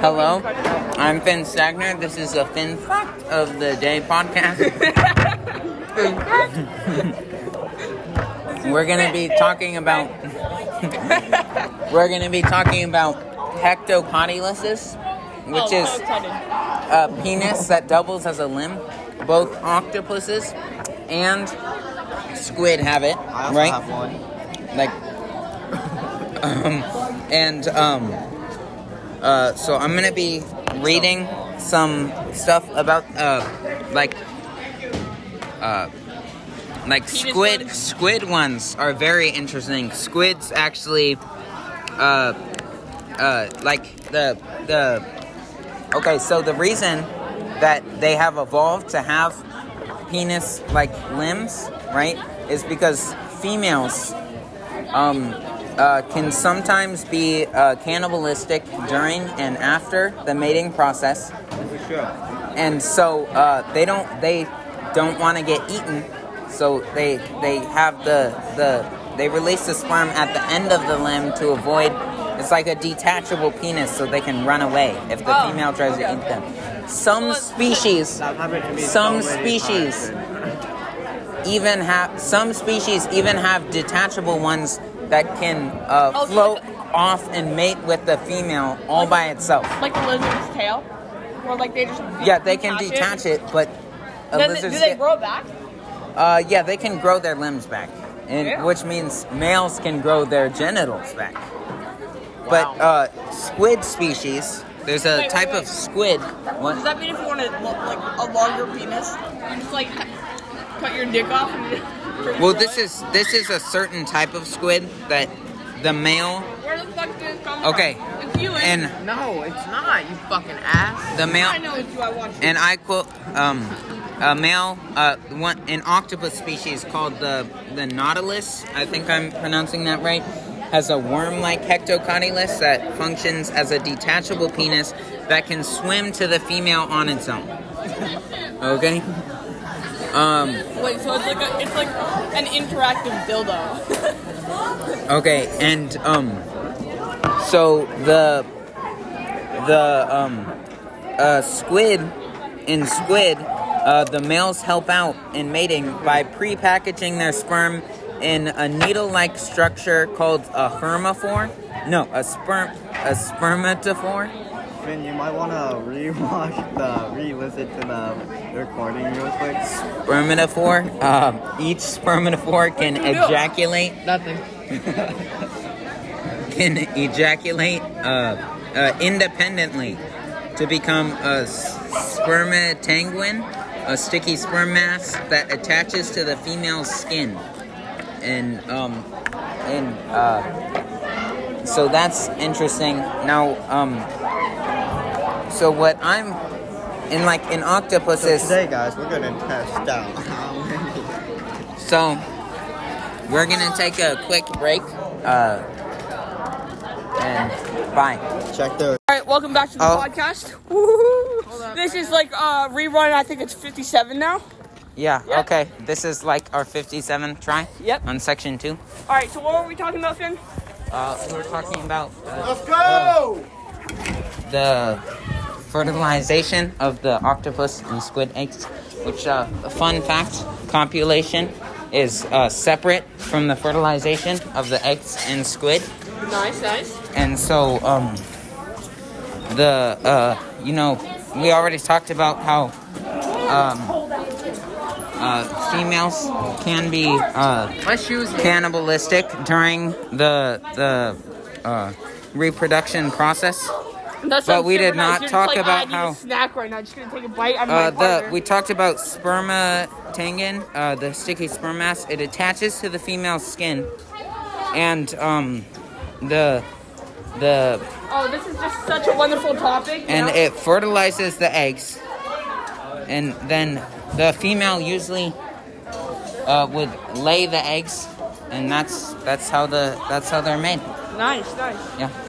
Hello, I'm Finn Stagner. This is a Finn Fact of the Day podcast. we're gonna be talking about. we're gonna be talking about hectocotyluses, which oh, is a penis that doubles as a limb. Both octopuses and squid have it, right? have like um and um uh so i'm gonna be reading some stuff about uh like uh like squid ones? squid ones are very interesting squids actually uh uh like the the okay so the reason that they have evolved to have penis like limbs right is because females um, uh, can sometimes be uh, cannibalistic during and after the mating process, For sure. and so uh, they don't they don't want to get eaten, so they they have the the they release the sperm at the end of the limb to avoid. It's like a detachable penis, so they can run away if the Oh, female tries to eat them. Some species That happened to me some so species even have some species even have detachable ones that can uh, Oh, so float like off and mate with the female all by itself. Like a lizard's tail, or like they just Yeah, they can detach it, but a Then, lizard's do they tail- grow it back? Uh, yeah, they can grow their limbs back, and Yeah. which means males can grow their genitals back. But uh, squid species, there's a Wait, type wait, of squid. What? Does that mean if you want a, like a longer penis, you just like cut your dick off and Well, this is this is a certain type of squid that the male, Where the fuck did this come Okay, from? It's you and No, it's not, you fucking ass. the male. I know it's you. I watched and I quote um, a male, uh, one an octopus species called the the nautilus. I think I'm pronouncing that right. Has a worm-like hectocotylus that functions as a detachable penis that can swim to the female on its own. Okay. Um. Wait, so it's like a, it's like an interactive dildo. Okay. And um. So the the um uh squid in squid uh, the males help out in mating by pre-packaging their sperm in a needle-like structure called a hermaphore. No, a sperm a spermatophore. Finn, you might want to rewatch the, re-listen to the recording real quick. Spermatophore. Um, each spermatophore can What are you doing? ejaculate Nothing. can ejaculate uh, uh, independently to become a spermatangium, a sticky sperm mass that attaches to the female's skin, and um, and uh, so that's interesting. Now, um, so what I'm in like in So octopuses. today, guys, we're gonna test out how many. So we're gonna take a quick break. Uh, and bye. Check the. All right, welcome back to the Oh. podcast. This is like uh rerun. I think it's 57 now. Yeah. Yep. Okay. This is like our 57 try. Yep. On section two. All right, so what were we talking about, Finn? Uh, we were talking about uh, Let's go! The fertilization of the octopus and squid eggs, which, uh, a fun fact, copulation is uh, separate from the fertilization of the eggs and squid. Nice, nice. And so, um, the, uh, you know, we already talked about how, um, uh, females can be, uh, cannibalistic during the, the, uh, reproduction process. That But we did not talk like, about I how- a snack right now. Just gonna take a bite. I'm Uh, the we talked about spermatangium, uh, the sticky sperm mass. It attaches to the female's skin, and um, the the Oh, this is just such a wonderful topic. and know? it fertilizes the eggs, and then the female usually uh, would lay the eggs, and that's that's how the that's how they're made. nice, nice. Yeah.